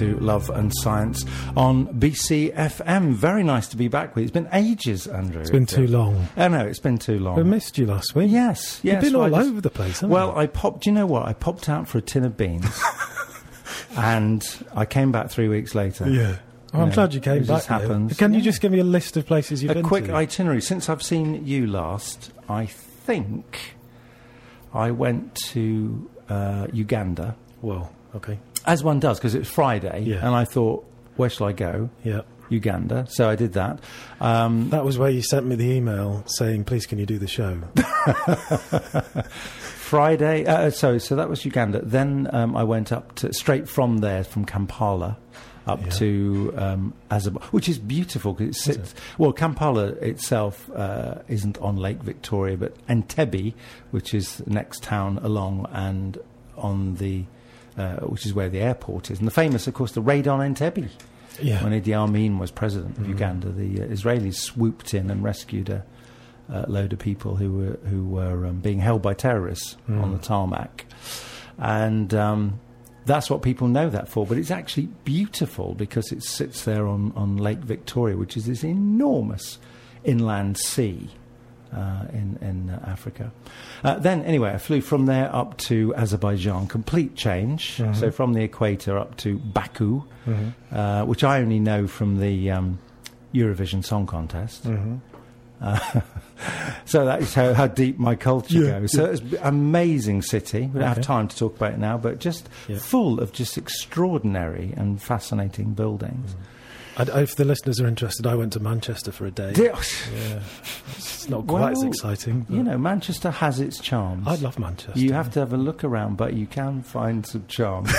to Love and Science on BCFM. Very nice to be back with you. It's been ages, Andrew. It's been too long. I know, it's been too long. I missed you last week. Yes, yes. You've been well, all just- over the place, haven't Well, you? I popped. Do you know what? I popped out for a tin of beans, and I came back three weeks later. Yeah. Oh, I'm Yeah, glad you came back. happens. Can you just give me a list of places you've A been A quick to? itinerary. Since I've seen you last, I think I went to uh, Uganda, well, okay. As one does, because it was Friday, Yeah. and I thought, where shall I go? Yeah. Uganda. So I did that. Um, That was where you sent me the email saying, please, can you do the show? Friday. Uh, so so that was Uganda. Then um, I went up to straight from there, from Kampala, up Yeah. to um, Azerbaijan, which is beautiful because it sits. Well, Kampala itself uh, isn't on Lake Victoria, but Entebbe, which is the next town along, and on the. Uh, which is where the airport is, and the famous, of course, the raid on Entebbe. Yeah. When Idi Amin was president of Mhm. Uganda, the uh, Israelis swooped in and rescued a, a load of people who were who were um, being held by terrorists on Mm. the tarmac, and um, that's what people know that for. But it's actually beautiful because it sits there on on Lake Victoria, which is this enormous inland sea. Uh, in in uh, Africa, uh, then anyway, I flew from there up to Azerbaijan. Complete change. Mhm. So from the equator up to Baku, Mhm. uh, which I only know from the um, Eurovision Song Contest. Mhm. Uh, so that is how, how deep my culture Yeah, goes. So yeah. it's an amazing city. We don't have time to talk about it now, but just Yeah. full of just extraordinary and fascinating buildings. I, I, if the listeners are interested, I went to Manchester for a day. Yeah. It's not quite as exciting. You know, Manchester has its charms. I love Manchester. You have to have a look around, but you can find some charm.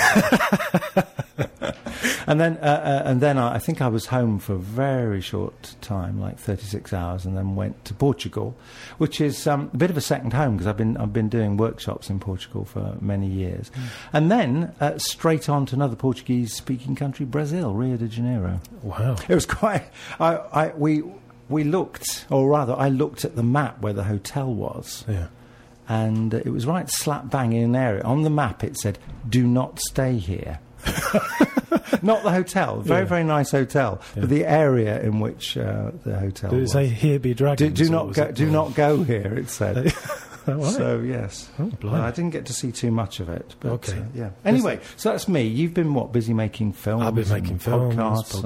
and then, uh, uh, and then I, I think I was home for a very short time, like thirty-six hours, and then went to Portugal, which is um, a bit of a second home because I've been I've been doing workshops in Portugal for many years, and then uh, straight on to another Portuguese-speaking country, Brazil, Rio de Janeiro. Wow. It was quite. I, I, we we looked, or rather, I looked at the map where the hotel was Yeah. and it was right slap bang in an area. On the map, it said, "Do not stay here." not the hotel, very Yeah. very nice hotel, Yeah. but the area in which uh, the hotel Did it was. say here be do, dragons? do or not go. Do not go here. It said. Oh, right. So yes, Oh, blimey. I didn't get to see too much of it. But, Okay. uh, yeah. Anyway, so that's me. You've been what busy making films? I've been making films, podcasts,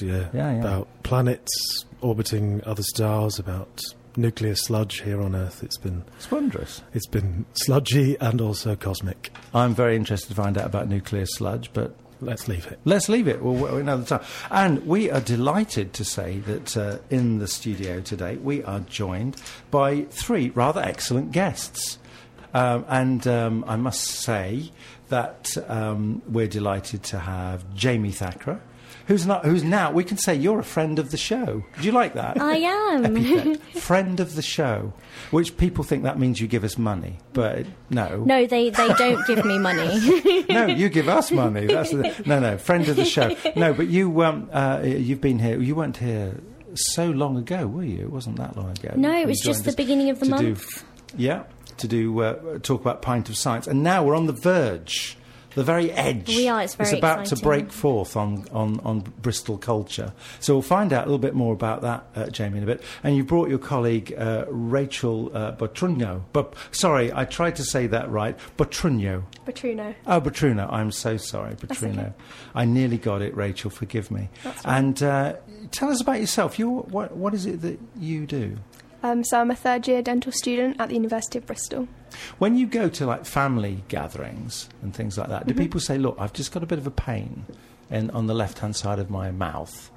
and- yeah, Yeah, yeah. about planets orbiting other stars, about nuclear sludge here on Earth. It's been It's wondrous. it's been sludgy and also cosmic. I'm very interested to find out about nuclear sludge, but Let's leave it. Let's leave it. We'll another time. And we are delighted to say that uh, in the studio today we are joined by three rather excellent guests. Um, and um, I must say that um, we're delighted to have Jamie Thacker, who's, not, who's now, we can say you're a friend of the show. Do you like that? I am. friend of the show, which people think that means you give us money, but no. no, they, they don't give me money. no, you give us money. That's the, no, no, friend of the show. No, but you, um, uh, you've been here. You weren't here so long ago, were you? It wasn't that long ago. no, it was just the beginning of the to do- month. yeah, to do uh, talk about pint of science, and now we're on the verge. The very edge. We are, it's very about to break forth on, on, on Bristol culture. So we'll find out a little bit more about that, uh, Jamie, in a bit. And you brought your colleague uh, Rachel uh. But sorry, I tried to say that right. Botrunyo. Petruno. Oh, Petruno, I'm so sorry, Petruno. okay. I nearly got it, Rachel. Forgive me. That's fine. And uh, tell us about yourself. You, what, what is it that you do? Um, so I'm a third year dental student at the University of Bristol. When you go to like family gatherings and things like that, do Mhm. people say, "Look, I've just got a bit of a pain in, on the left-hand side of my mouth.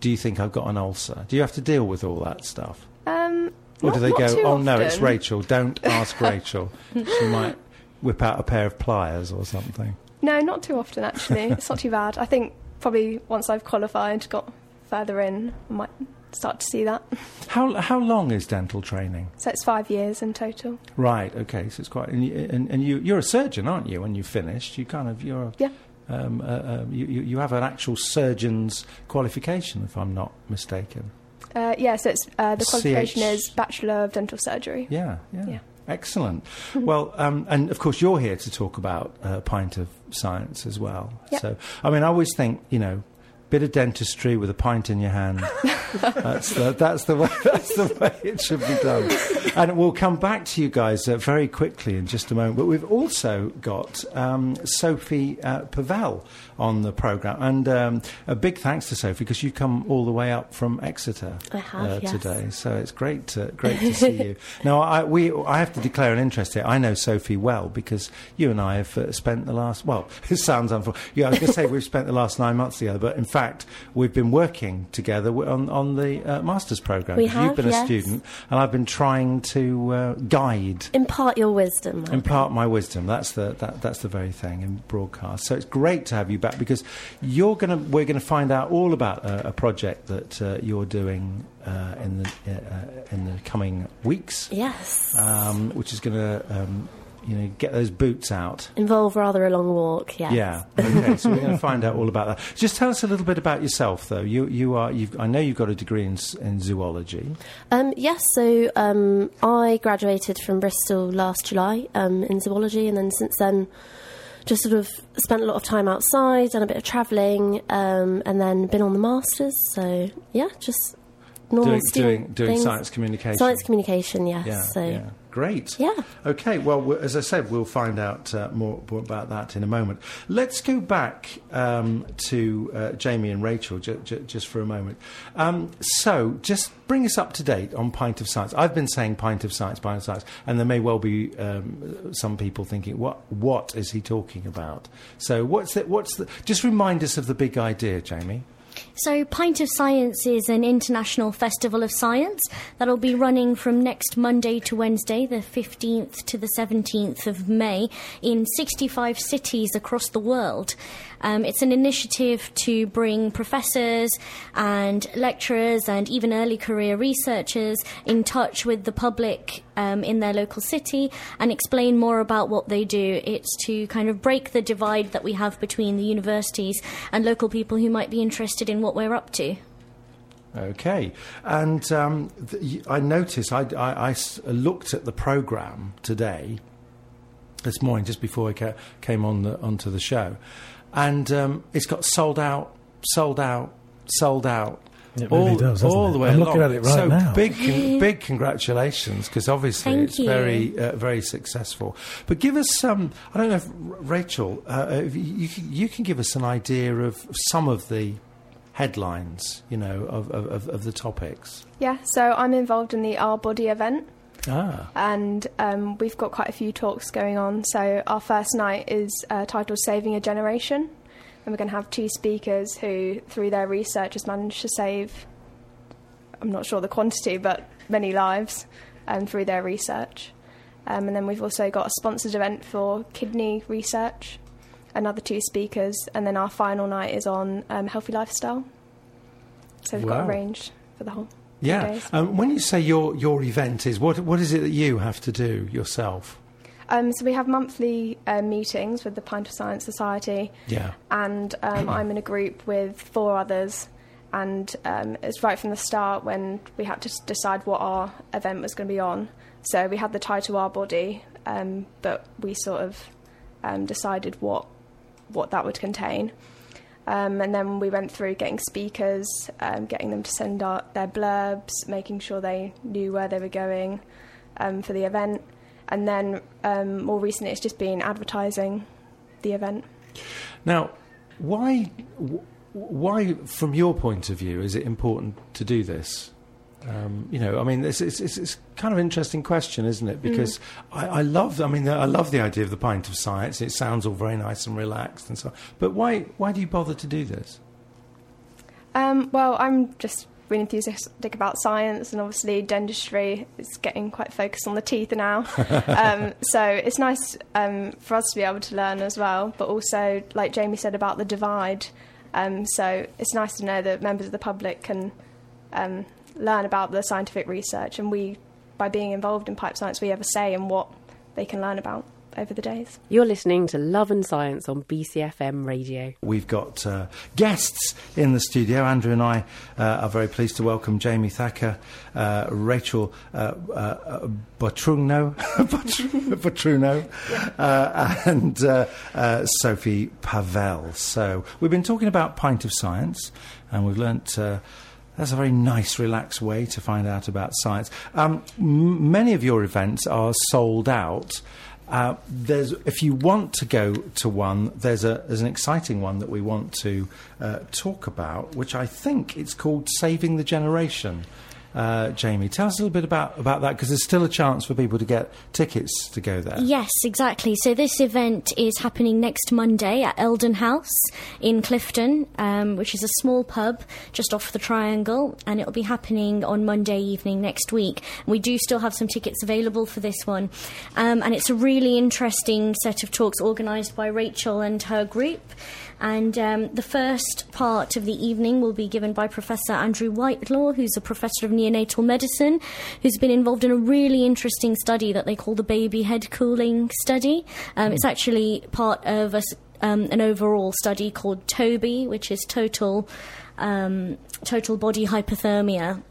Do you think I've got an ulcer?" Do you have to deal with all that stuff, Um, or do they go, "Oh no, it's. Rachel. Don't ask Rachel. She might whip out a pair of pliers or something." No, not too often actually. it's not too bad. I think probably once I've qualified, got further in, I might start to see that. How how long is dental training? So it's five years in total. Right. Okay. So it's quite. And, you, and, and you you're a surgeon, aren't you? When you finished, you kind of you're. Yeah. Um, uh, uh, you, you have an actual surgeon's qualification, if I'm not mistaken. Uh, yeah, so it's, uh, the qualification CH. is Bachelor of Dental Surgery. Yeah. Yeah. Yeah. Excellent. well, um, and of course, you're here to talk about uh, pint of science as well. Yep. So, I mean, I always think, you know, bit of dentistry with a pint in your hand. that's the that's the way that's the way it should be done. And we'll come back to you guys uh, very quickly in just a moment. But we've also got um, Sophie uh, Pavel on the program, and um, a big thanks to Sophie because you've come all the way up from Exeter I have, uh, yes. today. So it's great to great to see you. Now, I we I have to declare an interest here. I know Sophie well because you and I have uh, spent the last well, it sounds unfair. Yeah, I was going to say we've spent the last nine months together, but in fact we've been working together on on the uh, masters program. We You've have, been a student, and I've been trying to uh, guide Impart your wisdom. impart my wisdom. That's the that, that's the very thing in broadcast. So it's great to have you back because you're gonna we're gonna find out all about uh, a project that uh, you're doing uh, in the uh, in the coming weeks, Yes. um, which is gonna um, you know get those boots out. Involve rather a long walk, yes. Yeah. Okay. so we're going to find out all about that. Just tell us a little bit about yourself, though. You you are you've, I know you've got a degree in, in zoology. Um, yes, so um, I graduated from Bristol last July um, in zoology, and then since then, just sort of spent a lot of time outside, done a bit of travelling, um, and then been on the masters. So yeah, just normal doing doing, student doing science communication. Science communication, yes. Yeah. so yeah. Great. yeah. Okay, well, as I said, we'll find out uh, more, more about that in a moment. Let's go back um, to uh, Jamie and Rachel ju- ju- just for a moment. Um, so, just bring us up to date on Pint of Science. I've been saying Pint of Science, Pint of Science, and there may well be um, some people thinking, what, what is he talking about? So, what's the, what's the, just remind us of the big idea, Jamie. So, Pint of Science is an international festival of science that'll be running from next Monday to Wednesday, the 15th to the 17th of May, in 65 cities across the world. Um, it's an initiative to bring professors and lecturers and even early career researchers in touch with the public um, in their local city and explain more about what they do. It's to kind of break the divide that we have between the universities and local people who might be interested in what we're up to. Okay, and um, th- y- I noticed I, I- I s- looked at the program today, this morning, just before I ca- came on the, onto the show, and um, it's got sold out, sold out, sold out. It all, really does, doesn't all it? the way I'm along. looking at it right so now. big, con- big congratulations, because obviously Thank it's you. very, uh, very successful. But give us some. I don't know if R- Rachel, uh, if you, you, you can give us an idea of some of the headlines, you know, of, of, of, of the topics. Yeah, so I'm involved in the Our Body event, Ah, and um, we've got quite a few talks going on. So our first night is uh, titled "Saving a Generation," and we're going to have two speakers who, through their research, has managed to save. I'm not sure the quantity, but many lives, um, through their research. Um, and then we've also got a sponsored event for kidney research, another two speakers, and then our final night is on um, healthy lifestyle. So we've Wow. got range for the whole. yeah. Um, when you say your your event is, what what is it that you have to do yourself? Um, so we have monthly uh, meetings with the Pint of Science Society, Yeah. and um, I'm in a group with four others. And um, it's right from the start when we had to decide what our event was going to be on. So we had the title "Our Body," um, but we sort of um, decided what what that would contain. Um, and then we went through getting speakers, um, getting them to send out their blurbs, making sure they knew where they were going um, for the event. And then um, more recently, it's just been advertising the event. Now, why why from your point of view is it important to do this? Um, you know, I mean, it's, it's, it's, it's kind of an interesting question, isn't it? Because I, I love, I mean, I love the idea of the pint of science. It sounds all very nice and relaxed and so on. But why, why do you bother to do this? Um, well, I'm just really enthusiastic about science, and obviously dentistry is getting quite focused on the teeth now. um, so it's nice um, for us to be able to learn as well, but also, like Jamie said about the divide. Um, so it's nice to know that members of the public can um, learn about the scientific research, and we, by being involved in pipe science, we have a say in what they can learn about over the days. You're listening to Love and Science on BCFM Radio. We've got uh, guests in the studio. Andrew and I uh, are very pleased to welcome Jamie Thacker, uh, Rachel uh, uh, Botruno, Botruno, uh, and uh, uh, Sophie Pavel. So we've been talking about Pint of Science, and we've learnt. That's a very nice, relaxed way to find out about science. Um, m- many of your events are sold out. Uh, there's, if you want to go to one, there's, a, there's an exciting one that we want to uh, talk about, which I think it's called Saving the Generation. Uh, Jamie, tell us a little bit about, about that because there's still a chance for people to get tickets to go there. Yes, exactly. So this event is happening next Monday at Eldon House in Clifton, um, which is a small pub just off the Triangle, and it'll be happening on Monday evening next week. We do still have some tickets available for this one, um, and it's a really interesting set of talks organised by Rachel and her group. And um, the first part of the evening will be given by Professor Andrew Whitelaw, who's a professor of neonatal medicine, who's been involved in a really interesting study that they call the baby head cooling study. Um, It's actually part of a um, an overall study called TOBY, which is total um, total body hypothermia.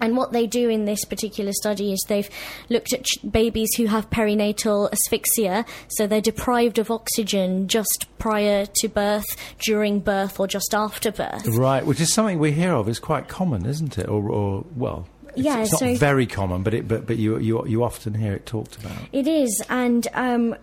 And what they do in this particular study is they've looked at ch- babies who have perinatal asphyxia, so they're deprived of oxygen just prior to birth, during birth, or just after birth. Right, which is something we hear of. It's quite common, isn't it? Or, or well, it's, Yeah, it's not so- very common, but it, but, but you, you, you often hear it talked about. It is, and um,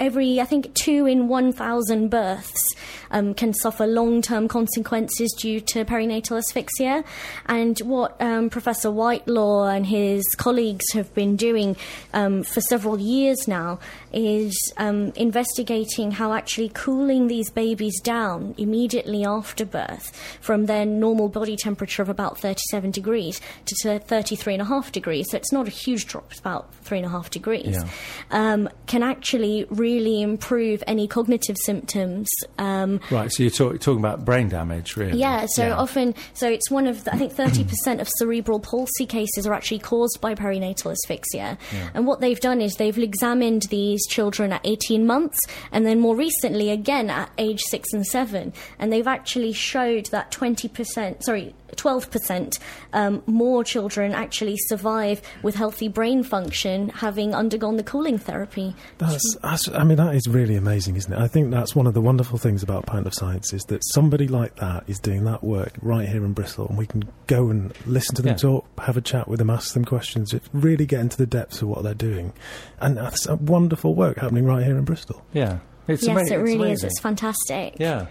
every, I think, two in 1,000 births um, can suffer long term consequences due to perinatal asphyxia. And what um, Professor Whitelaw and his colleagues have been doing um, for several years now is um, investigating how actually cooling these babies down immediately after birth from their normal body temperature of about 37 degrees to, to 33 and a half degrees. So it's not a huge drop, it's about three and a half degrees Yeah. um, can actually really improve any cognitive symptoms. Um, Right, so you're talk, talking about brain damage, really. yeah, so often, so it's one of, the, I think 30% of cerebral palsy cases are actually caused by perinatal asphyxia. And what they've done is they've examined these children at 18 months and then more recently again at age 6 and 7. And they've actually showed that 20%, sorry, 12% um, more children actually survive with healthy brain function having undergone the cooling therapy. That's, that's, I mean, that is really amazing, isn't it? I think that's one of the wonderful things about Pint of Science is that somebody like that is doing that work right here in Bristol, and we can go and listen to them Yeah. talk, have a chat with them, ask them questions, just really get into the depths of what they're doing. And that's a wonderful work happening right here in Bristol. Yeah. It's yes, ama- it it's really is. It's fantastic. Yeah.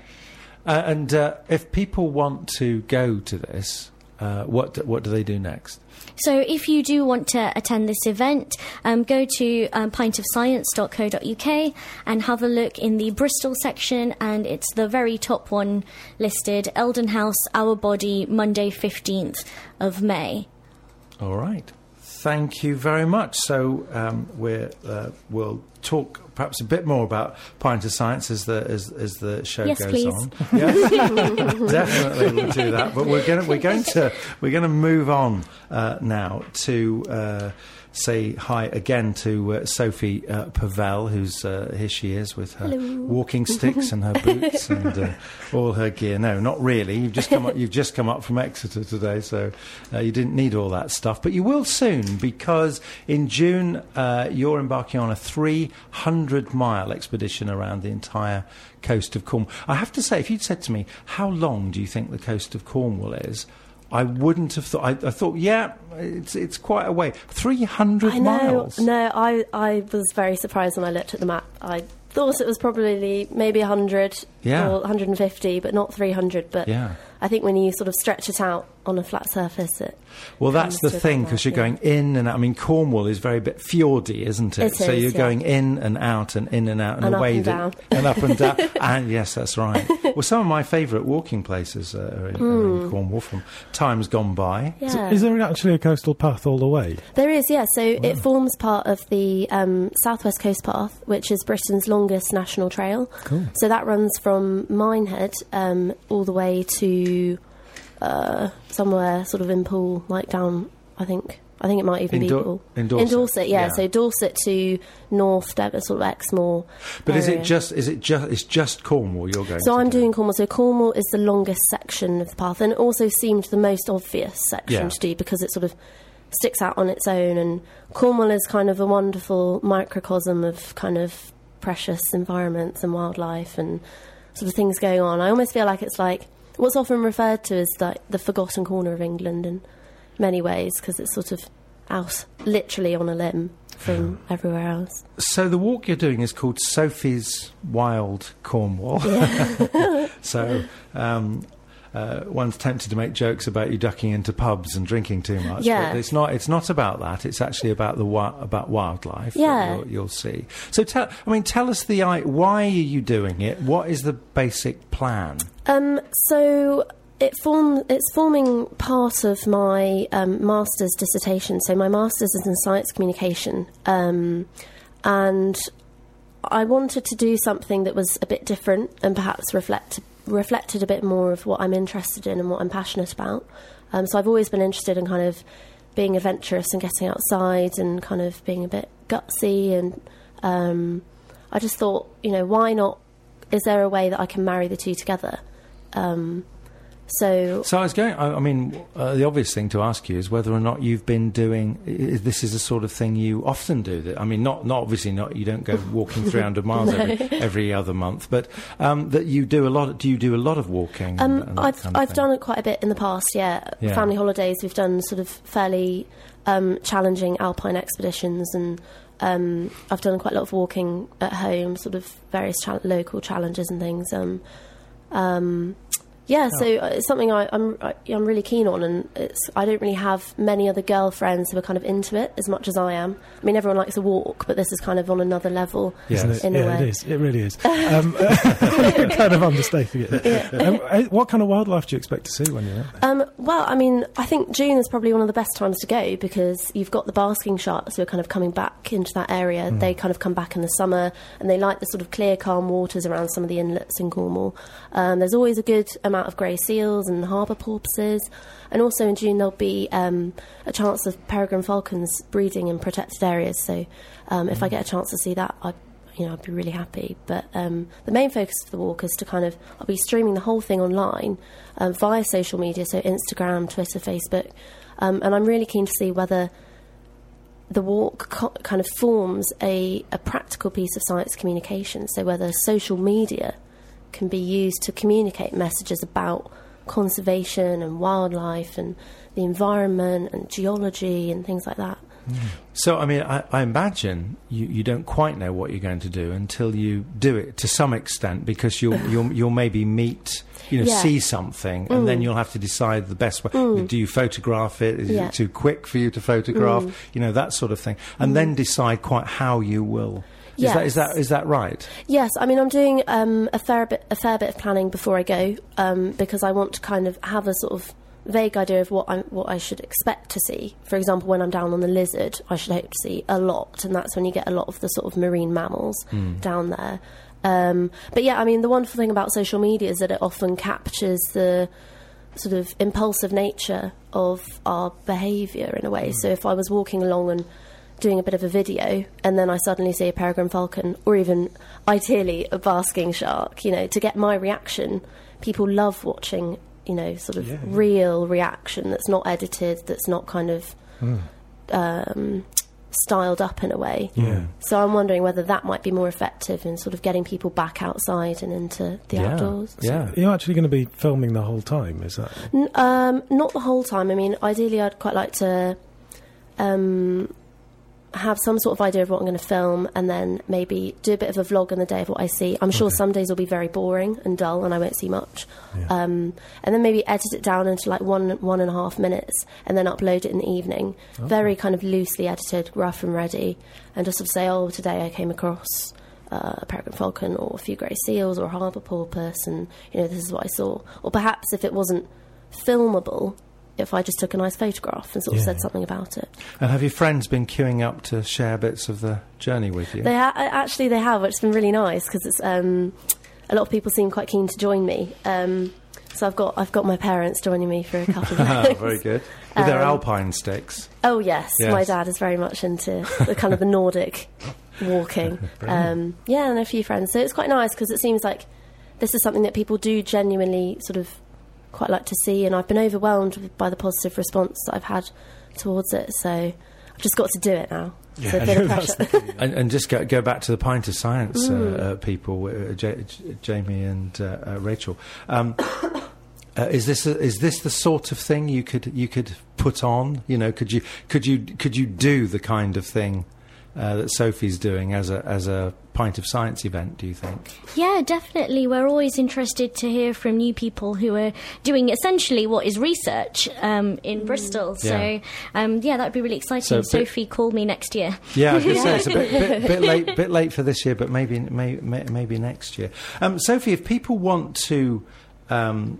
Uh, and uh, if people want to go to this, uh, what, do- what do they do next? So, if you do want to attend this event, um, go to um, pintofscience.co.uk and have a look in the Bristol section, and it's the very top one listed Eldon House, Our Body, Monday, 15th of May. All right. Thank you very much. So um, we're, uh, we'll talk perhaps a bit more about Pint of Science as the as, as the show Yes, goes please. on. Yes, definitely we'll do that. But we're going we're going to we're going to move on uh, now to. Uh, Say hi again to uh, Sophie uh, Pavel, who's uh, here. She is with her walking sticks and her boots and uh, all her gear. No, not really. You've just come up. You've just come up from Exeter today, so uh, you didn't need all that stuff. But you will soon, because in June uh, you're embarking on a 300 mile expedition around the entire coast of Cornwall. I have to say, if you'd said to me, "How long do you think the coast of Cornwall is?" I wouldn't have thought. I, I thought, yeah, it's it's quite a way. Three hundred miles. No, I I was very surprised when I looked at the map. I thought it was probably maybe 100 Yeah. or 150, but not 300. But Yeah. I think when you sort of stretch it out on a flat surface, it Well, that's the thing because you're yeah. going in and out. I mean, Cornwall is very bit fjordy, isn't it? It so is, you're yeah. going in and out and in and out in And a up way and that down. and up and down. and yes, that's right. Well, some of my favourite walking places uh, are, in, are in Cornwall from times gone by. Hmm. yeah. Is there actually a coastal path all the way? There is, yeah. So it forms part of the um, Southwest Coast Path, which is Britain's longest national trail. Cool. So that runs from Minehead um, all the way to uh, somewhere sort of in Poole, like down. I think I think it might even In be Dor- Poole. in Dorset, yeah, yeah. So Dorset to North Devon, sort of Exmoor. But is it just is it just it's just Cornwall you're going? So I'm do? doing Cornwall. So Cornwall is the longest section of the path, and it also seemed the most obvious section Yeah. to do because it sort of sticks out on its own. And Cornwall is kind of a wonderful microcosm of kind of precious environments and wildlife and sort of things going on. I almost feel like it's like what's often referred to as like the forgotten corner of England in many ways because it's sort of out literally on a limb from everywhere else. So the walk you're doing is called Sophie's Wild Cornwall. so um, uh, one's tempted to make jokes about you ducking into pubs and drinking too much. Yeah. But it's not. It's not about that. It's actually about the wi- about wildlife. Yeah. you'll, you'll see. So tell. I mean, tell us the. Why are you doing it? What is the basic plan? Um, so it form it's forming part of my um, master's dissertation. So my master's is in science communication, um, and I wanted to do something that was a bit different and perhaps reflect reflected a bit more of what I'm interested in and what I'm passionate about. Um, so I've always been interested in kind of being adventurous and getting outside and kind of being a bit gutsy and um, I just thought, you know, why not? Is there a way that I can marry the two together? Um, so So I was going. I, I mean, uh, the obvious thing to ask you is whether or not you've been doing. This is the sort of thing you often do. That I mean, not not obviously not. You don't go walking 300 miles every, every other month, but um, that you do a lot. Do you do a lot of walking? Um, and that I've kind of I've thing? done it quite a bit in the past. Yeah, Yeah. family holidays. We've done sort of fairly um, challenging alpine expeditions, and um, I've done quite a lot of walking at home, sort of various chal local challenges and things. Um, um, yeah, so uh, it's something I, I'm I, I'm really keen on, and it's I don't really have many other girlfriends who are kind of into it as much as I am. I mean, everyone likes a walk, but this is kind of on another level. Yes. Isn't it? A yeah, way. it is. It really is. Um, kind of understating it. Um, uh, what kind of wildlife do you expect to see when you're out there? Um, well, I mean, I think June is probably one of the best times to go because you've got the basking sharks who are kind of coming back into that area. They kind of come back in the summer and they like the sort of clear, calm waters around some of the inlets in Cornwall. Um, there's always a good amount of grey seals and harbour porpoises. And also in June, there'll be um, a chance of peregrine falcons breeding in protected areas. So um, if I get a chance to see that, I you know, I'd be really happy. But um, the main focus of the walk is to kind of, I'll be streaming the whole thing online um, via social media, so Instagram, Twitter, Facebook. Um, and I'm really keen to see whether the walk co- kind of forms a, a practical piece of science communication. So whether social media can be used to communicate messages about conservation and wildlife and the environment and geology and things like that. Mm. So, I mean, I, I imagine you, you don't quite know what you're going to do until you do it to some extent, because you'll you'll, you'll maybe meet, you know, Yeah. see something, and then mm. you'll have to decide the best way. Mm. Do you photograph it? Is Yeah. it too quick for you to photograph? You know, that sort of thing, and then decide quite how you will. Is that is that is that right? Yes, I mean I'm doing um, a fair bit a fair bit of planning before I go um, because I want to kind of have a sort of vague idea of what I what I should expect to see. For example, when I'm down on the lizard, I should hope to see a lot, and that's when you get a lot of the sort of marine mammals down there. Um, but yeah, I mean the wonderful thing about social media is that it often captures the sort of impulsive nature of our behaviour in a way. So if I was walking along and doing a bit of a video and then I suddenly see a peregrine falcon or even ideally a basking shark, you know, to get my reaction, people love watching, you know, sort of Yeah, yeah. real reaction that's not edited, that's not kind of um, styled up in a way. Yeah. So I'm wondering whether that might be more effective in sort of getting people back outside and into the yeah. outdoors. Yeah. Are you actually going to be filming the whole time? Is that? N- um, not the whole time. I mean, ideally, I'd quite like to um, have some sort of idea of what I'm going to film, and then maybe do a bit of a vlog on the day of what I see. I'm sure Okay. some days will be very boring and dull, and I won't see much. Yeah. Um, and then maybe edit it down into like one one and a half minutes, and then upload it in the evening. Very kind of loosely edited, rough and ready, and just sort of say, "Oh, today I came across." Uh, a peregrine falcon, or a few grey seals, or a harbour porpoise, and you know this is what I saw. Or perhaps if it wasn't filmable, if I just took a nice photograph and sort of Yeah. said something about it. And have your friends been queuing up to share bits of the journey with you? They ha- actually they have, which has been really nice because it's um, a lot of people seem quite keen to join me. Um, So I've got I've got my parents joining me for a couple of Ah, days. Very good. With their Um, alpine sticks. Oh yes, Yes. my dad is very much into the kind of the Nordic walking. Um, yeah, and a few friends. So it's quite nice because it seems like this is something that people do genuinely sort of quite like to see, and I've been overwhelmed by the positive response that I've had towards it. So I've just got to do it now. so a bit of that's pressure. the thing. And, and just go, go back to the Pint of Science uh, Mm. uh, people, uh, J- J- Jamie and uh, uh, Rachel. Um, uh, is this a, is this the sort of thing you could you could put on? You know, could you could you could you do the kind of thing uh, that Sophie's doing as a as a Pint of Science event? Do you think? Yeah, definitely. We're always interested to hear from new people who are doing essentially what is research um, in Bristol. So, Yeah. um, yeah, that would be really exciting. So, but- Sophie, call me next year. Yeah, I was going to say it's a bit, bit, bit late, bit late for this year, but maybe may, may, maybe next year. Um, Sophie, if people want to um,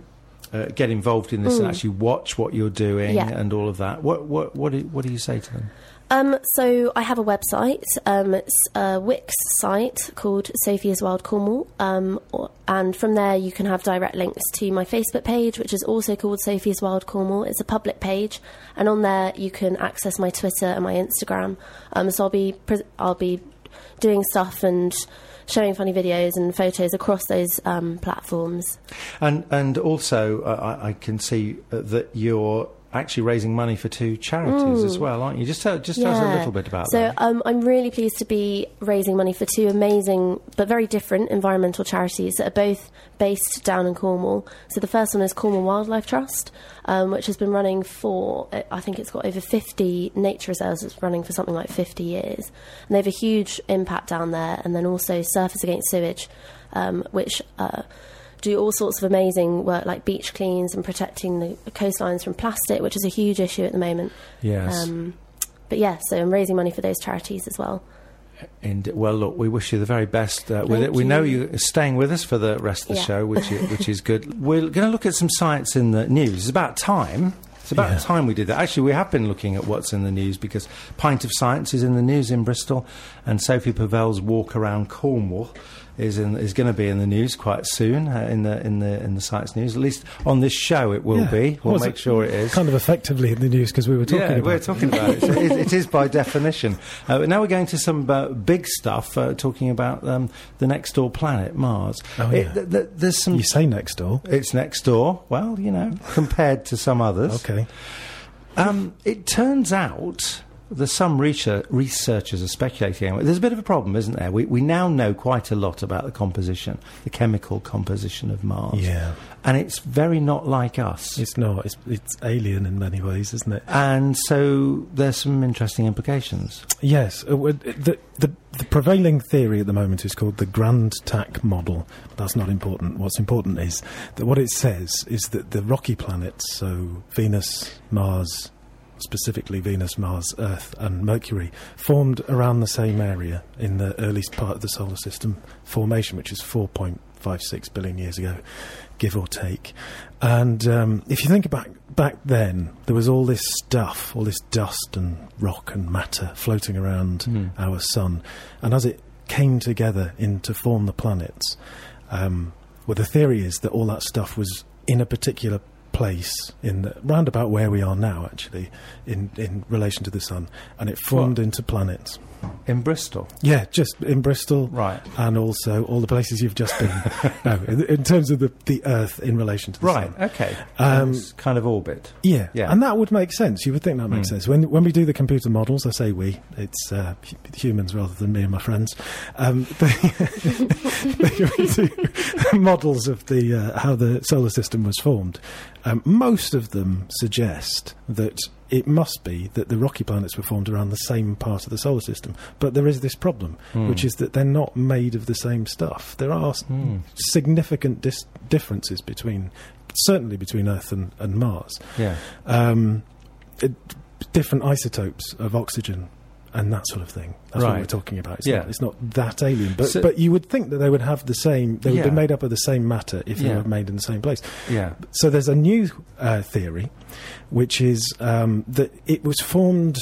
uh, get involved in this and actually watch what you're doing Yeah. and all of that, what what what do, what do you say to them? Um, so I have a website. Um, it's a Wix site called Sophia's Wild Cornwall, um, or, and from there you can have direct links to my Facebook page, which is also called Sophia's Wild Cornwall. It's a public page, and on there you can access my Twitter and my Instagram. Um, so I'll be pre- I'll be doing stuff and showing funny videos and photos across those um, platforms. And and also, uh, I, I can see uh, that you're actually raising money for two charities as well, aren't you? Just tell, just tell us a little bit about so, that. um, I'm really pleased to be raising money for two amazing but very different environmental charities that are both based down in Cornwall. So the first one is Cornwall Wildlife Trust, um, which has been running for I think it's got over 50 nature reserves. It's running for something like 50 years, and they have a huge impact down there. And then also Surfers Against Sewage, um, which uh, do all sorts of amazing work like beach cleans and protecting the coastlines from plastic, which is a huge issue at the moment. yes. Um, but yeah, so I'm raising money for those charities as well. And well, look, we wish you the very best uh, with it. We know you. you're staying with us for the rest of the Yeah. show, which is, which is good. We're going to look at some science in the news. It's about time. It's about Yeah. time we did that. Actually, we have been looking at what's in the news because Pint of Science is in the news in Bristol, and Sophie Pavel's walk around Cornwall is in, is going to be in the news quite soon uh, in the in the in the science news. At least on this show, it will Yeah. be. We'll make it sure it is. Kind of effectively in the news because we were talking yeah, about we're it. talking about it. So it, it is by definition. Uh, but now we're going to some uh, big stuff, uh, talking about um, the next door planet, Mars. Oh, It- yeah. th- th- there's some. You say next door. It's next door. Well, you know, compared to some others. Okay. Um, it turns out there's some research, researchers are speculating. There's a bit of a problem, isn't there? We, we now know quite a lot about the composition, the chemical composition of Mars. Yeah. And it's very not like us. It's not. It's, it's alien in many ways, isn't it? and so there's some interesting implications. Yes. uh, The, the, the prevailing theory at the moment is called the Grand Tack model. That's not important. What's important is that what it says is that the rocky planets, so Venus, Mars, specifically Venus, Mars, Earth, and Mercury, formed around the same area in the earliest part of the solar system formation, which is 4.56 billion years ago, give or take. And um, if you think back back then, there was all this stuff, all this dust and rock and matter floating around Hmm. our sun, and as it came together in to form the planets, um, well, the theory is that all that stuff was in a particular place in the, round about where we are now, actually, in in relation to the sun, and it formed into planets. In Bristol. Yeah, just in Bristol, Right. and also all the places you've just been. no, in, in terms of the the Earth in relation to the Right, sun. okay. Um, kind of orbit. Yeah, Yeah. and that would make sense. You would think that makes Mm. sense when when we do the computer models. I say we; it's uh, humans rather than me and my friends. Um, they, they models of the uh, how the solar system was formed. Um, most of them suggest that it must be that the rocky planets were formed around the same part of the solar system. But there is this problem, Mm. which is that they're not made of the same stuff. There are Mm. significant dis- differences between, certainly between Earth and, and Mars Yeah. um, it, different isotopes of oxygen and that sort of thing. That's what we're talking about. It's, Yeah. not, it's not that alien, but So- but you would think that they would have the same. They would Yeah. be made up of the same matter if they were made in the same place. Yeah. So there's a new uh, theory, which is um, that it was formed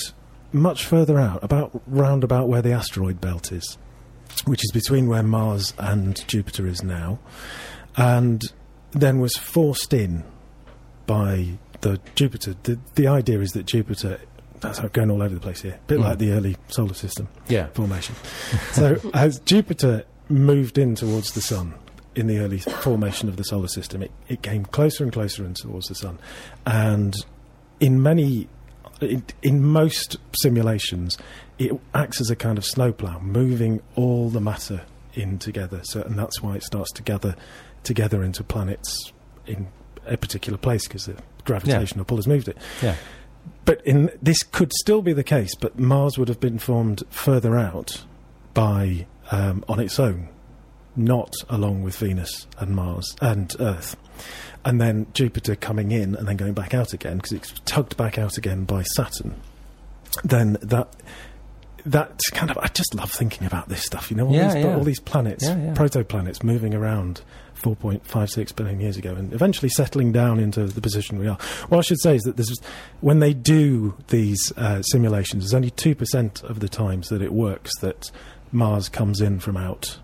much further out, about round about where the asteroid belt is, which is between where Mars and Jupiter is now, and then was forced in by the Jupiter. The, the idea is that Jupiter, that's going all over the place here, a bit Mm. like the early solar system Yeah. formation. so as Jupiter moved in towards the Sun in the early formation of the solar system, it, it came closer and closer in towards the Sun. And in many, in, in most simulations, it acts as a kind of snowplow, moving all the matter in together. So, and that's why it starts to gather together into planets in a particular place because the gravitational pull has moved it. Yeah. But in this could still be the case, but Mars would have been formed further out by um, on its own, not along with Venus and Mars and Earth, and then Jupiter coming in and then going back out again because it's tugged back out again by Saturn. Then that that kind of I just love thinking about this stuff. You know, all, Yeah, these, yeah. all these planets, Yeah, protoplanets moving around 4.56 billion years ago and eventually settling down into the position we are. What I should say is that this is, when they do these uh, simulations, there's only 2% of the times that it works that Mars comes in from out.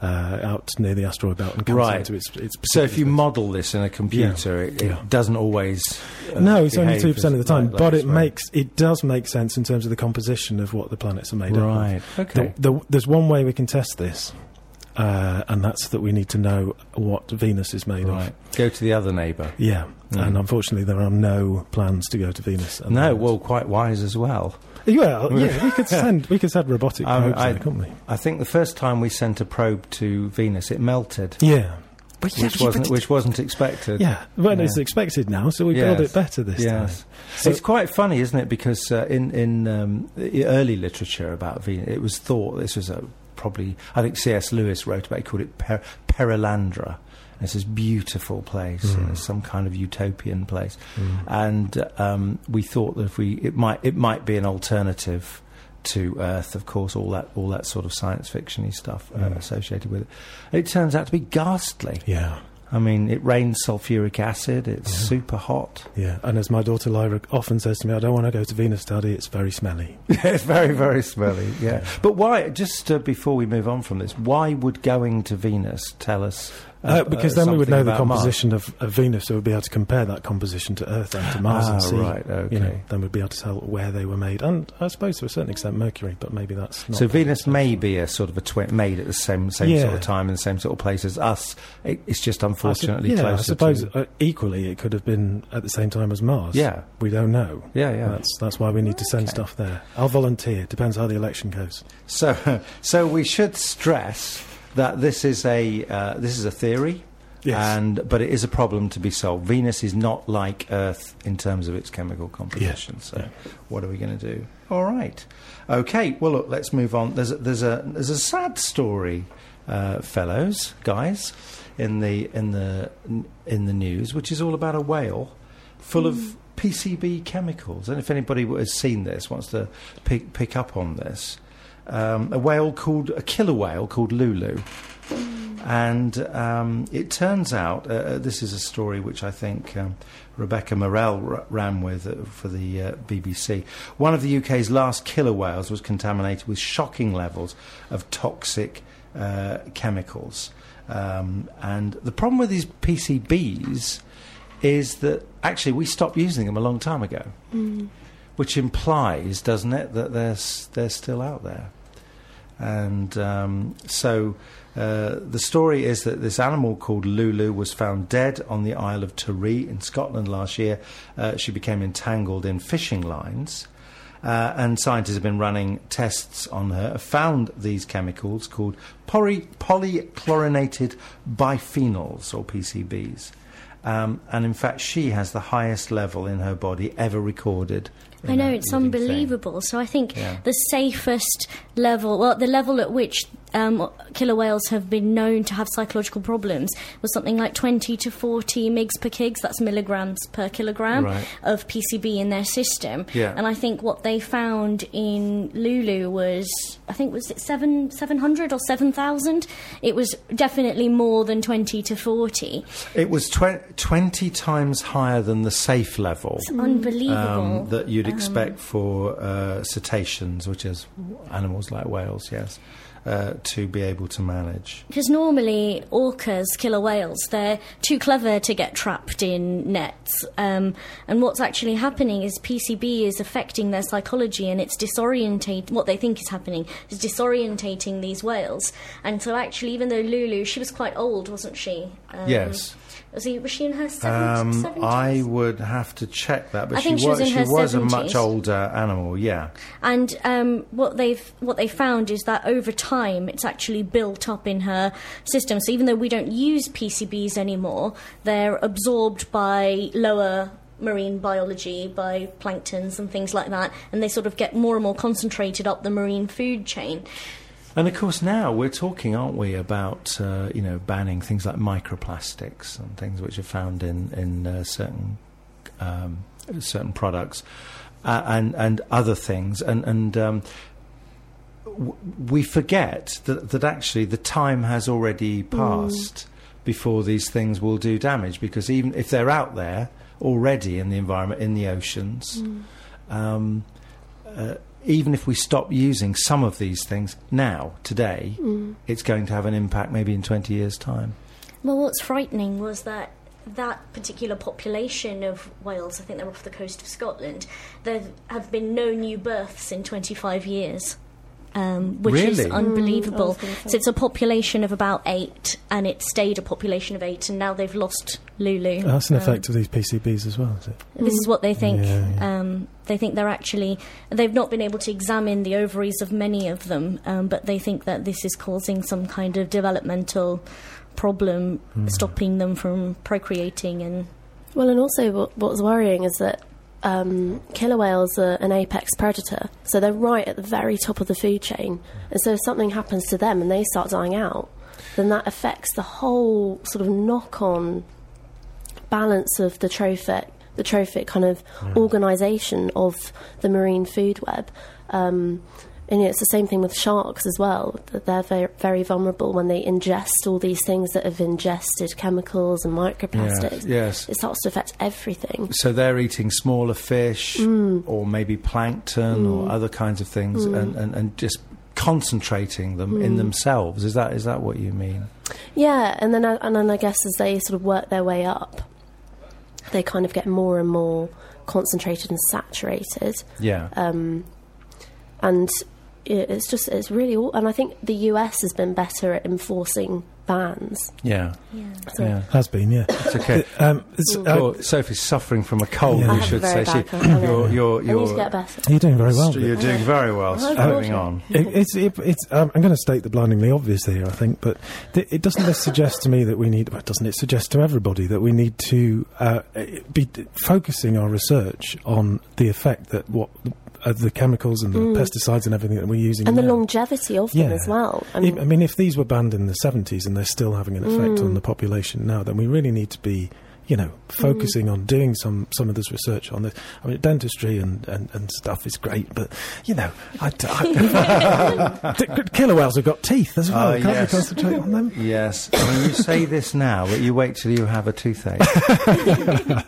Uh, out near the asteroid belt and comes Right. into its, its So if you space. model this in a computer, it, it Yeah. doesn't always. uh, no, it's only two percent of the time, like- but it makes it does make sense in terms of the composition of what the planets are made up of. Right. Okay. The, the, there's one way we can test this, uh, and that's that we need to know what Venus is made Right. of. Go to the other neighbour. Yeah, Mm. and unfortunately, there are no plans to go to Venus. No, moment. well, quite wise as well. yeah, yeah, we could send we could send robotic Um, probes I- there, couldn't we? I think the first time we sent a probe to Venus, it melted, Yeah, but which wasn't which wasn't expected. yeah, well, Yeah. it's expected now, so we build Yes. it better this time. So- it's quite funny, isn't it? Because uh, in in um, early literature about Venus, it was thought this was a probably I think C.S. Lewis wrote about. it, He called it per- Perelandra. And It's this beautiful place, Mm. and it's some kind of utopian place, Mm. and um, we thought that if we it might it might be an alternative to Earth, of course, all that all that sort of science fictiony stuff uh, Mm. associated with it. It turns out to be ghastly. Yeah, I mean, it rains sulfuric acid. It's Yeah. super hot. yeah, and as my daughter Lyra often says to me, I don't want to go to Venus study; it's very smelly. it's very, very smelly. Yeah, but why? Just uh, before we move on from this, why would going to Venus tell us? Uh, because then we would know the composition of, of Venus, so we'd be able to compare that composition to Earth and to Mars Ah, and see. right, okay. You know, then we'd be able to tell where they were made, and I suppose to a certain extent Mercury, but maybe that's not. So Venus may be a sort of a twin, made at the same same sort of time and the same sort of place as us. It, it's just unfortunately yeah, closer. I suppose To, uh, equally it could have been at the same time as Mars. yeah, we don't know. yeah, yeah. That's that's why we need to send Okay. stuff there. I'll volunteer. Depends how the election goes. So, so we should stress that this is a uh, this is a theory. And but it is a problem to be solved. Venus is not like Earth in terms of its chemical composition. So, yeah. what are we going to do? All right, okay. Well, look, let's move on. There's a, there's a there's a sad story, uh, fellows, guys, in the in the in the news, which is all about a whale full of PCB chemicals. And if anybody has seen this, wants to pick pick up on this, um, a whale called a killer whale called Lulu. And um, it turns out uh, uh, this is a story which I think um, Rebecca Morelle r- ran with uh, for the uh, BBC. One of the UK's last killer whales was contaminated with shocking levels of toxic uh, chemicals. Um, and the problem with these PCBs is that actually we stopped using them a long time ago, which implies, doesn't it, that they're, they're still out there. And um, so uh, the story is that this animal called Lulu was found dead on the Isle of Tiree in Scotland last year. Uh, she became entangled in fishing lines. Uh, and scientists have been running tests on her, found these chemicals called poly- polychlorinated biphenyls, or PCBs. Um, and in fact, she has the highest level in her body ever recorded. I know it's unbelievable. So I think Yeah. the safest level, well, the level at which um, killer whales have been known to have psychological problems was something like 20 to 40 mgs per kg. That's milligrams per kilogram Right. of PCB in their system. Yeah. And I think what they found in Lulu was, I think was it seven 700 or 7,000. It was definitely more than 20 to 40. It was tw- 20 times higher than the safe level It's unbelievable. um, that you'd Um, expect for uh, cetaceans, which is animals like whales, yes, uh, to be able to manage. Because normally orcas, killer whales, they're too clever to get trapped in nets. Um, and what's actually happening is PCB is affecting their psychology and it's disorientating, what they think is happening is disorientating these whales. And so actually, even though Lulu, she was quite old, wasn't she? Um, yes. Was, he, was she in her 70s? Um, 70s? I would have to check that, but I she think she was in she was a much older animal, yeah. And um, what they've what they found is that over time, it's actually built up in her system. So even though we don't use PCBs anymore, they're absorbed by lower marine biology, by planktons and things like that, and they sort of get more and more concentrated up the marine food chain. And of course, now we're talking, aren't we, about uh, you know banning things like microplastics and things which are found in in uh, certain um, certain products uh, and and other things, and and um, w- we forget that that actually the time has already passed before these things will do damage because even if they're out there already in the environment in the oceans. Um, uh, even if we stop using some of these things now, today, mm. it's going to have an impact maybe in 20 years' time. Well, what's frightening was that that particular population of whales, I think they're off the coast of Scotland, there have been no new births in 25 years. Um, which is unbelievable. Mm, I was gonna say. so it's a population of about eight, and it stayed a population of eight, and now they've lost Lulu. That's an Um, effect of these PCBs as well, is it? This is what they think. Yeah, yeah. Um, they think they're actually. They've not been able to examine the ovaries of many of them, um, but they think that this is causing some kind of developmental problem, Hmm. stopping them from procreating. And Well, and also what, what's worrying is that um, killer whales are an apex predator, so they're right at the very top of the food chain. And so if something happens to them and they start dying out, then that affects the whole sort of knock-on balance of the trophic, the trophic kind of organisation of the marine food web. Um, and you know, it's the same thing with sharks as well. That they're very, very vulnerable when they ingest all these things that have ingested chemicals and microplastics. yes. It starts to affect everything. So they're eating smaller fish mm. or maybe plankton or mm. other kinds of things mm. and, and, and just concentrating them in themselves. Is that is that what you mean? Yeah, and then I, and then I guess as they sort of work their way up, they kind of get more and more concentrated and saturated. Yeah. Um, and it's just it's really all. And I think the US has been better at enforcing bans. yeah. So Yeah. Has been, yeah. It's okay. Um, it's, uh, Well, Sophie's suffering from a cold, Yeah. I we have a should very say. bad She, cold. I you're, you're, need you're, to get better. you're doing very well. You're doing very well, struggling God. on. It, it's, it, it's, um, I'm going to state the blindingly obvious here, I think, but th- it doesn't this suggest to me that we need, well, doesn't it suggest to everybody that we need to uh, be d- focusing our research on the effect that what uh, the chemicals and the pesticides and everything that we're using And the longevity of them as well. I mean, I mean, if these were banned in the 70s and they're still having an effect on the population now, then we really need to be, you know, focusing on doing some, some of this research on this. I mean, dentistry and, and, and stuff is great, but, you know, I, I, D- killer whales have got teeth as well. Oh, Can't yes. we concentrate on them? Yes. I mean, you say this now, but you wait till you have a toothache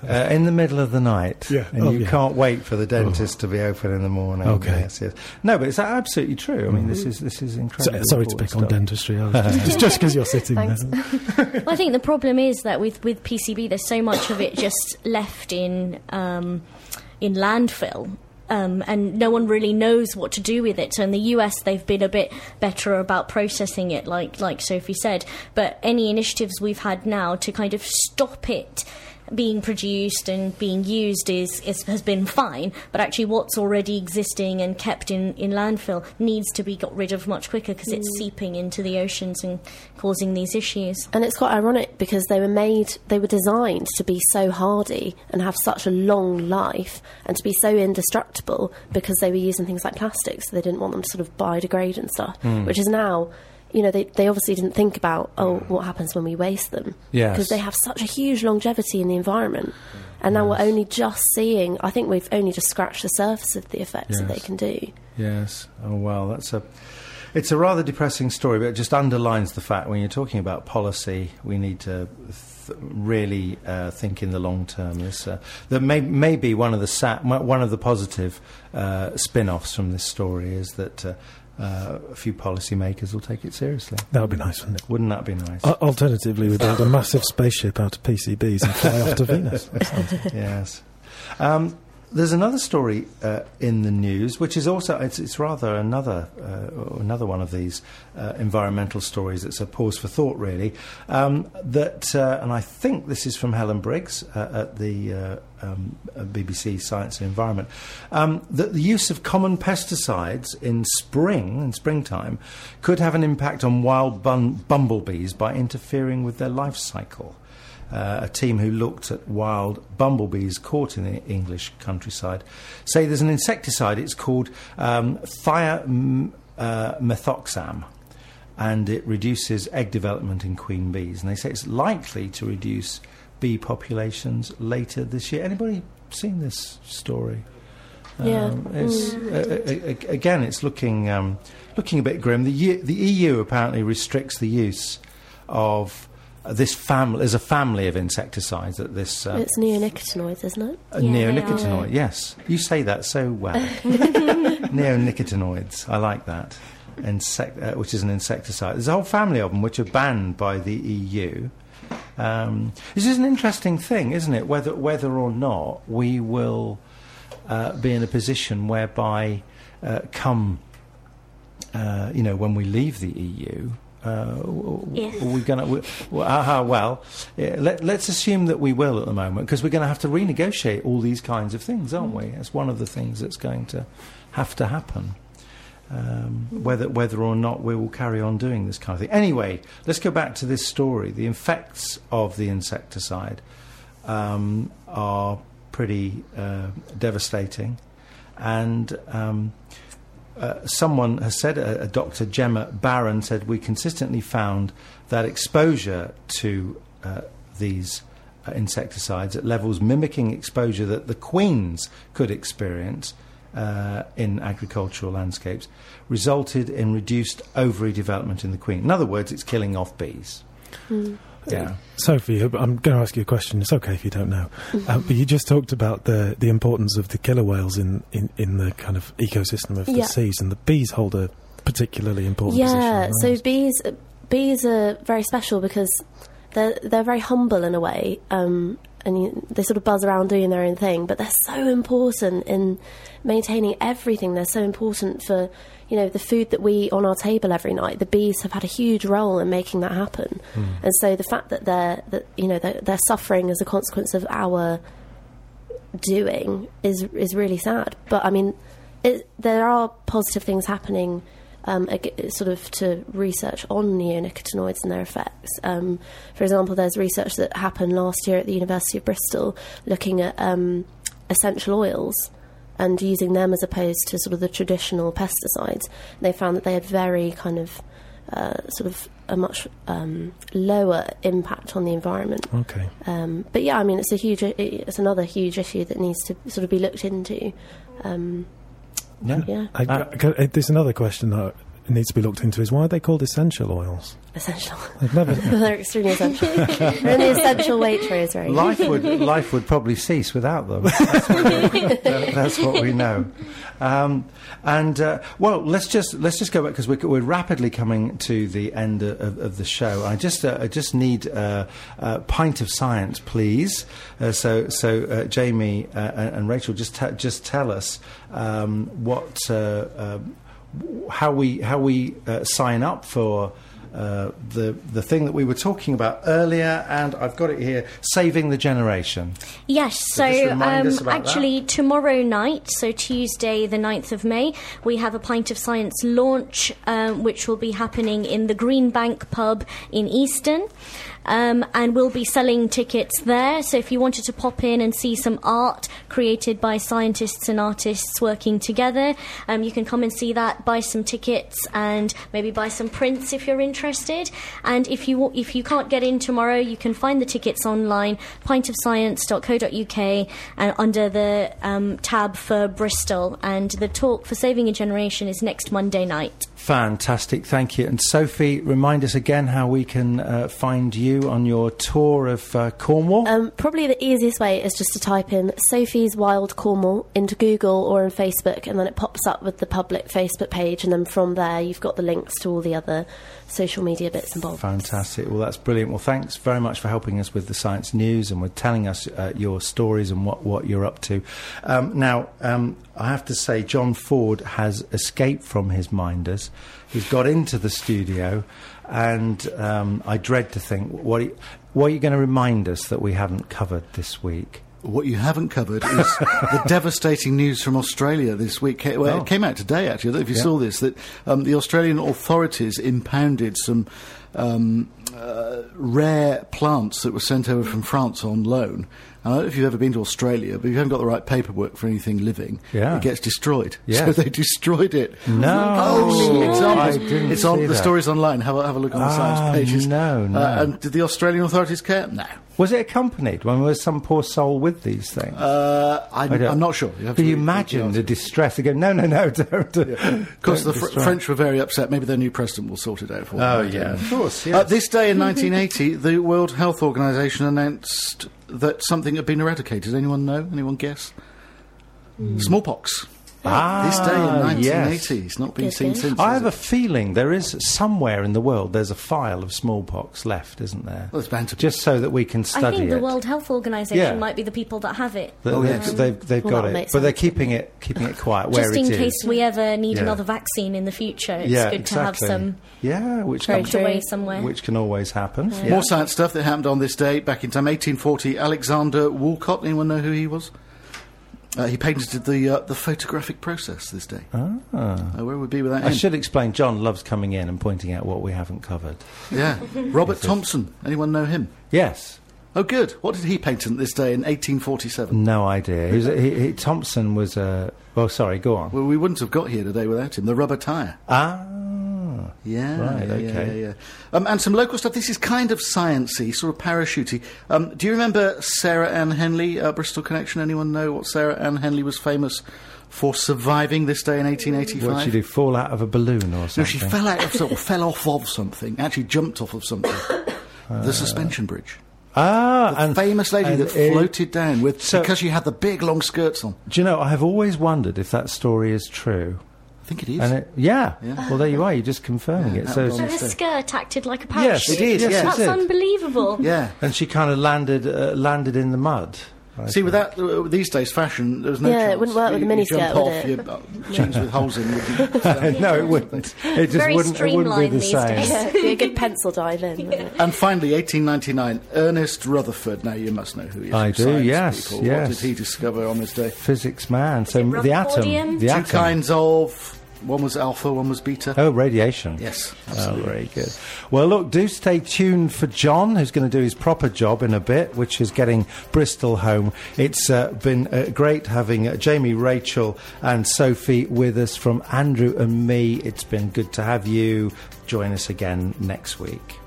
uh, in the middle of the night, Yeah. and Oh, you yeah. can't wait for the dentist to be open in the morning. Okay. Mm-hmm. Yes, yes. No, but it's absolutely true. I mean, this is this is So, incredible. sorry to pick on dentistry. I was just just because you're sitting Thanks. there. well, I think the problem is that with, with PCB, there's so much of it just left in um, in landfill. Um, and no one really knows what to do with it. So in the US, they've been a bit better about processing it, like like Sophie said. But any initiatives we've had now to kind of stop it being produced and being used is, is has been fine. But actually, what's already existing and kept in, in landfill needs to be got rid of much quicker because it's mm. seeping into the oceans and causing these issues. And it's quite ironic because they were made, they were designed to be so hardy and have such a long life and to be so indestructible because they were using things like plastics. So they didn't want them to sort of biodegrade and stuff, hmm. which is now. You know, they, they obviously didn't think about, oh, what happens when we waste them? Yes. Because they have such a huge longevity in the environment. And now we're only just seeing, I think we've only just scratched the surface of the effects that they can do. Yes. Oh well, that's a. It's a rather depressing story, but it just underlines the fact when you're talking about policy, we need to th- really uh, think in the long term. This, uh, that may, may be one of the sa- one of the positive uh, spin-offs from this story is that. Uh, a few policymakers will take it seriously. That would be nice, wouldn't it? Wouldn't that be nice? Al- alternatively, we build a massive spaceship out of PCBs and fly off to Venus. yes. Um, there's another story uh, in the news, which is also it's, it's rather another uh, another one of these uh, environmental stories that's a pause for thought, really. Um, that uh, and I think this is from Helen Briggs uh, at the uh, um, BBC Science and Environment. Um, that the use of common pesticides in spring in springtime could have an impact on wild bun- bumblebees by interfering with their life cycle uh, a team who looked at wild bumblebees caught in the English countryside, say there's an insecticide. It's called um, thiamethoxam. Uh, and it reduces egg development in queen bees. And they say it's likely to reduce bee populations later this year. Anybody seen this story? Yeah. Um, it's, uh, again, it's looking um, looking a bit grim. The, U- the EU apparently restricts the use of this family, there's a family of insecticides that this. Uh, it's neonicotinoids, isn't it? uh, Yeah, they neonicotinoid, yes. You say that so well. neonicotinoids, I like that. Insect, uh, which is an insecticide. There's a whole family of them which are banned by the EU. Um, this is an interesting thing, isn't it? Whether whether or not we will uh, be in a position whereby, uh, come, uh, you know, when we leave the EU, uh, If. are we going to? Well, uh, well yeah, let, let's assume that we will at the moment, because we're going to have to renegotiate all these kinds of things, aren't we? That's one of the things that's going to have to happen. Um, whether whether or not we will carry on doing this kind of thing. Anyway, let's go back to this story. The effects of the insecticide um, are pretty uh, devastating, and um, uh, someone has said, uh, Dr. Gemma Baron said, we consistently found that exposure to uh, these uh, insecticides at levels mimicking exposure that the queens could experience uh, in agricultural landscapes resulted in reduced ovary development in the queen. In other words, it's killing off bees. Yeah. Sophie, I'm going to ask you a question. It's okay if you don't know. Uh, but you just talked about the, the importance of the killer whales in, in, in the kind of ecosystem of the Yeah. seas, and the bees hold a particularly important position. Yeah, so bees bees are very special because they're they're very humble in a way, um, and you, they sort of buzz around doing their own thing. But they're so important in maintaining everything. They're so important for you know the food that we eat on our table every night. The bees have had a huge role in making that happen, and so the fact that they're that you know they're, they're suffering as a consequence of our doing is is really sad. But I mean, it, there are positive things happening. Um, sort of to research on neonicotinoids and their effects. Um, for example, there's research that happened last year at the University of Bristol looking at um, essential oils and using them as opposed to sort of the traditional pesticides. They found that they had very kind of uh, sort of a much um, lower impact on the environment. Okay. Um, but yeah, I mean, it's a huge, it's another huge issue that needs to sort of be looked into. Um, Yeah. yeah, Uh, I- I- there's another question that needs to be looked into is why are they called essential oils? essential. I've never. They're extremely essential. They're in the essential Waitrose range. Life would life would probably cease without them. That's what we, that- that's what we know. Um, and uh, well, let's just let's just go back because we're, we're rapidly coming to the end of, of the show. I just uh, I just need uh, a pint of science, please. Uh, so so uh, Jamie uh, and and Rachel, just te- just tell us um, what uh, um, how we how we uh, sign up for. Uh, the the thing that we were talking about earlier, and I've got it here: saving the generation. Yes, So so, um, actually tomorrow night, so Tuesday the 9th of May, we have a Pint of Science launch um, which will be happening in the Green Bank pub in Easton. Um, and we'll be selling tickets there. So if you wanted to pop in and see some art created by scientists and artists working together, um, you can come and see that. Buy some tickets and maybe buy some prints if you're interested. And if you if you can't get in tomorrow, you can find the tickets online, pintofscience.co.uk, and under the um, tab for Bristol. And the talk for saving a generation is next Monday night. Fantastic, thank you. And Sophie, remind us again how we can uh, find you on your tour of uh, Cornwall. Um, probably the easiest way is just to type in Sophie's Wild Cornwall into Google or on Facebook, and then it pops up with the public Facebook page, and then from there you've got the links to all the other social media bits and bobs. Fantastic. Well, that's brilliant. Well, thanks very much for helping us with the science news and with telling us uh, your stories and what, what you're up to. Um, now, um, I have to say, John Ford has escaped from his minders. He's got into the studio, and um, I dread to think what, he, what are you going to remind us that we haven't covered this week? What you haven't covered is the devastating news from Australia this week. Well, Oh. It came out today, actually. I don't know if you Yeah. saw this, that um, the Australian authorities impounded some um, uh, rare plants that were sent over from France on loan. I don't know if you've ever been to Australia, but if you haven't got the right paperwork for anything living, Yeah. it gets destroyed. Yes. So they destroyed it. No. Oh, examples. I didn't it's on the that. stories online. Have a, have a look on the Ah, science pages. no, no. Uh, and did the Australian authorities care? No. Was it accompanied when there was some poor soul with these things? Uh, I'm, I I'm not sure. You Can you imagine the distress? Go, no, no, no, don't. Of course, the Fr- French were very upset. Maybe their new president will sort it out for them. Oh, yeah, of course, Uh, this day in 1980, the World Health Organization announced that something had been eradicated. Anyone know? Anyone guess? Smallpox. Ah, this day in 1980. yes. It's not been Good, seen good. since. I has have a feeling there is somewhere in the world there's a file of smallpox left, isn't there? Well, it's bound to be. Just so that we can study it. I think the it. World Health Organization Yeah. might be the people that have it. That Oh, they've, they've, they've Well, got it, but they're keeping it keeping it quiet where Just it in is. case we ever need Yeah. another vaccine in the future, it's yeah, good exactly. to have some Yeah, which can, away somewhere. which can always happen. Yeah. More science stuff that happened on this day back in time 1840. Alexander Wolcott. Anyone know who he was? Uh, he patented the uh, the photographic process this day. Ah. Uh, where would we be without I him? should explain. John loves coming in and pointing out what we haven't covered. Yeah. Robert Thomson. Anyone know him? Yes, Oh, good. What did he patent this day in 1847? no idea. He was, he, he, Thompson was a. well, sorry. Go on. Well, we wouldn't have got here today without him. The rubber tyre. Ah, Yeah, Right, yeah, okay. yeah, yeah. Um, and some local stuff. This is kind of sciencey, sort of parachutey. Um, do you remember Sarah Ann Henley, uh, Bristol Connection? Anyone know what Sarah Ann Henley was famous for surviving this day in 1885? what did she do? Fall out of a balloon or something? No, she fell out of sort fell off of something. Actually, jumped off of something. the suspension bridge. Ah, The and famous lady and that it- floated down with so- because she had the big long skirts on. Do you know? I have always wondered if that story is true. I think it is. And it, yeah. Yeah. Well, there you are. You're just confirming Yeah, it. So, was So her skirt acted like a Yes, parachute. it did, yes, it That's did. unbelievable. yeah. and she kind of landed uh, landed in the mud. I See, think. with that, uh, these days fashion, there's no Yeah, it wouldn't work with You- a you jump miniskirt, would it? your uh, jeans with holes in. Would no, it wouldn't. It just Very wouldn't. It wouldn't be streamlined the these same. days. It'd be a good pencil dive in. wouldn't and finally, 1899, Ernest Rutherford. Now, you must know who he is. I do, yes, people. yes. What did he discover on this day? Physics man. So the atom. The Two atom. kinds of. One was alpha, one was beta. Oh, radiation. Yes, Oh, very good. Well, look, do stay tuned for John, who's going to do his proper job in a bit, which is getting Bristol home. It's uh, been uh, great having uh, Jamie, Rachel, and Sophie with us from Andrew and me. It's been good to have you. Join us again next week.